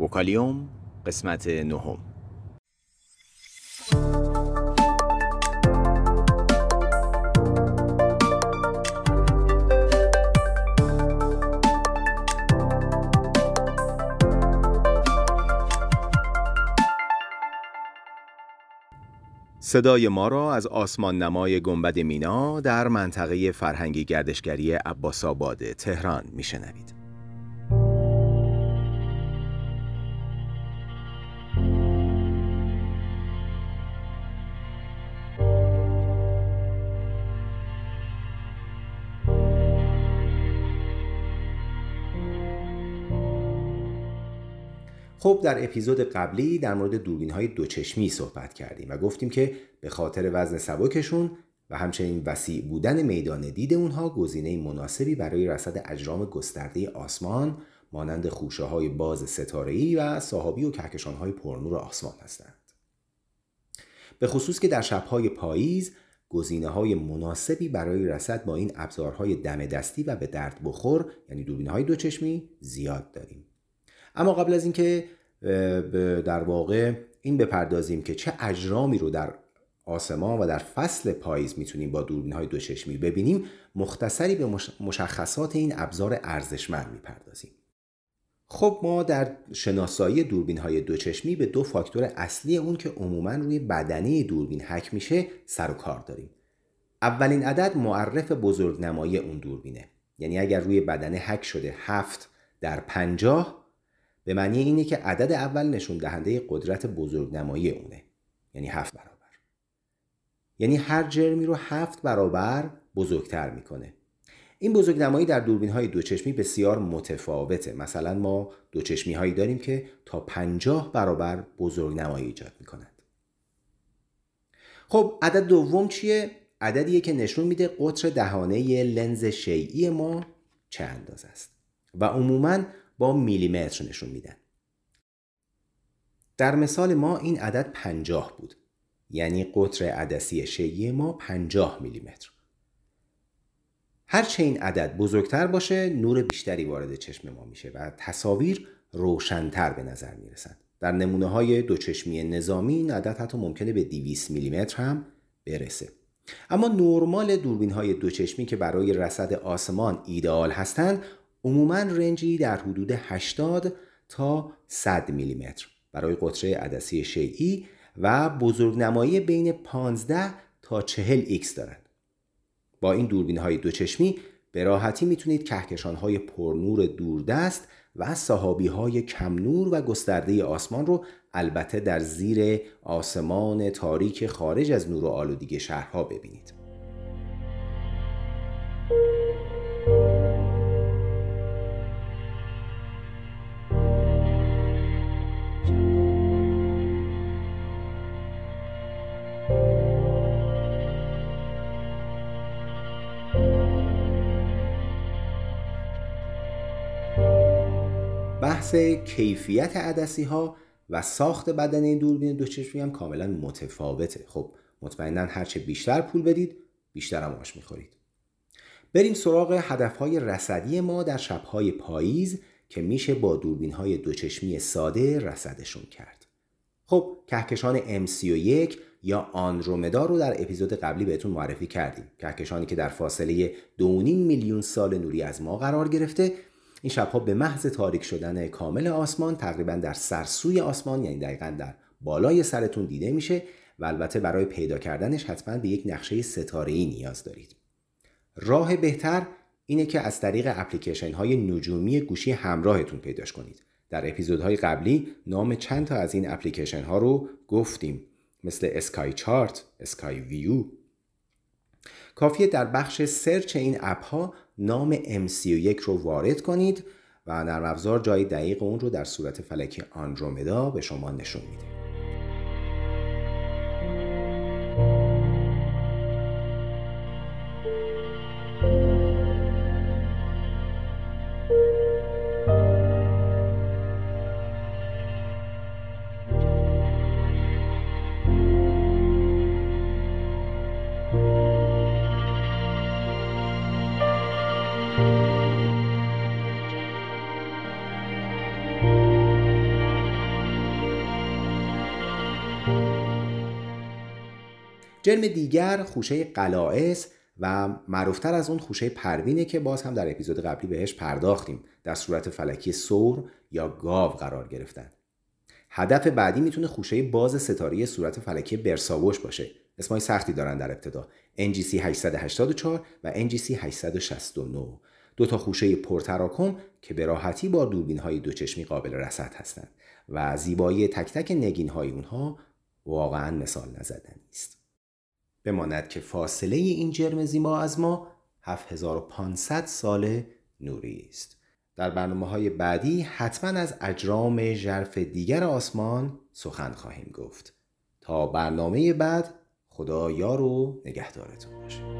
وکالیوم قسمت نهم صدای ما را از آسمان نمای گنبد مینا در منطقه فرهنگی گردشگری عباس آباد تهران میشنوید. خب در اپیزود قبلی در مورد دوربین های دوچشمی صحبت کردیم و گفتیم که به خاطر وزن سبکشون و همچنین وسیع بودن میدان دید اونها گزینه مناسبی برای رصد اجرام گسترده آسمان مانند خوشه های باز ستاره‌ای و صحابی و کهکشان های پرنور آسمان هستند. به خصوص که در شبهای پاییز گزینه های مناسبی برای رصد با این ابزارهای دم دستی و به درد بخور یعنی دوربین های دوچشمی زیاد داریم. اما قبل از اینکه در واقع این بپردازیم که چه اجرامی رو در آسمان و در فصل پاییز می‌تونیم با دوربین های دوچشمی ببینیم مختصری به مشخصات این ابزار ارزشمند می‌پردازیم. خب ما در شناسایی دوربین های دوچشمی به دو فاکتور اصلی اون که عموما روی بدنه دوربین حک میشه سر و کار داریم. اولین عدد معرف بزرگنمایی اون دوربینه. یعنی اگر روی بدنه حک شده هفت در پنجاه به معنی اینه که عدد اول نشون دهنده قدرت بزرگنمایی اونه. یعنی هفت برابر. یعنی هر جرمی رو هفت برابر بزرگتر می‌کنه. این بزرگنمایی در دوربین های دوچشمی بسیار متفاوته. مثلا ما دوچشمی هایی داریم که تا پنجاه برابر بزرگنمایی ایجاد می‌کنند. خب عدد دوم چیه؟ عددیه که نشون میده قطر دهانه لنز شیعی ما چه اندازه است. و عموماً با میلیمتر نشون میدن. در مثال ما این عدد 50 بود. یعنی قطر عدسی شیعی ما 50 میلیمتر. هرچه این عدد بزرگتر باشه نور بیشتری وارد چشم ما میشه و تصاویر روشنتر به نظر می‌رسند. در نمونه های دوچشمی نظامی این عدد حتی ممکنه به 200 میلیمتر هم برسه. اما نرمال دوربین های دوچشمی که برای رصد آسمان ایدئال هستند عموما range ی در حدود 80 تا 100 میلیمتر برای قطره عدسی شیئی و بزرگنمایی بین 15 تا 40 X دارند. با این دوربین های دوچشمی به راحتی می‌تونید کهکشان های پرنور دوردست و سحابی های کم نور و گسترده آسمان رو البته در زیر آسمان تاریک خارج از نور و آلودگی شهرها ببینید. بحث کیفیت عدسی ها و ساخت بدن این دوربین دوچشمی هم کاملا متفاوته. خب مطمئنا هرچه بیشتر پول بدید بیشتر هم آش می‌خورید. بریم سراغ هدف های رصدی ما در شبهای پاییز که میشه با دوربین های دوچشمی ساده رصدشون کرد. خب کهکشان M31 یا آندرومدا رو در اپیزود قبلی بهتون معرفی کردیم. کهکشانی که در فاصله 2.5 میلیون سال نوری از ما قرار گرفته این شبها به محض تاریک شدن کامل آسمان تقریبا در سرسوی آسمان یعنی دقیقا در بالای سرتون دیده میشه و البته برای پیدا کردنش حتما به یک نقشه ستاره نیاز دارید. راه بهتر اینه که از طریق اپلیکیشن های نجومی گوشی همراهتون پیداش کنید. در اپیزودهای قبلی نام چند تا از این اپلیکیشن ها رو گفتیم. مثل اسکای چارت، اسکای ویو. کافیه در بخش سرچ این اپ ها نام MC1 رو وارد کنید و نرم افزار جای دقیق اون رو در صورت فلک آندرومدا به شما نشون میده. جرم دیگر خوشه قلائس و معروفتر از اون خوشه پروینه که باز هم در اپیزود قبلی بهش پرداختیم. در صورت فلکی سور یا گاو قرار گرفتن. هدف بعدی می‌تونه خوشه باز ستاره صورت فلکی برساوش باشه. اسمای سختی دارن در ابتدا. NGC 884 و NGC 869 دو تا خوشه پرتراکم که به راحتی با دوربین های دوچشمی قابل رصد هستند و زیبایی تک تک نگین های اونها واقعا مثال نزدنی است. بماند که فاصله این جرم زیما از ما 7500 سال نوری است. در برنامه های بعدی حتما از اجرام ژرف دیگر آسمان سخن خواهیم گفت. تا برنامه بعد خدا یار و نگهدارتون باشه.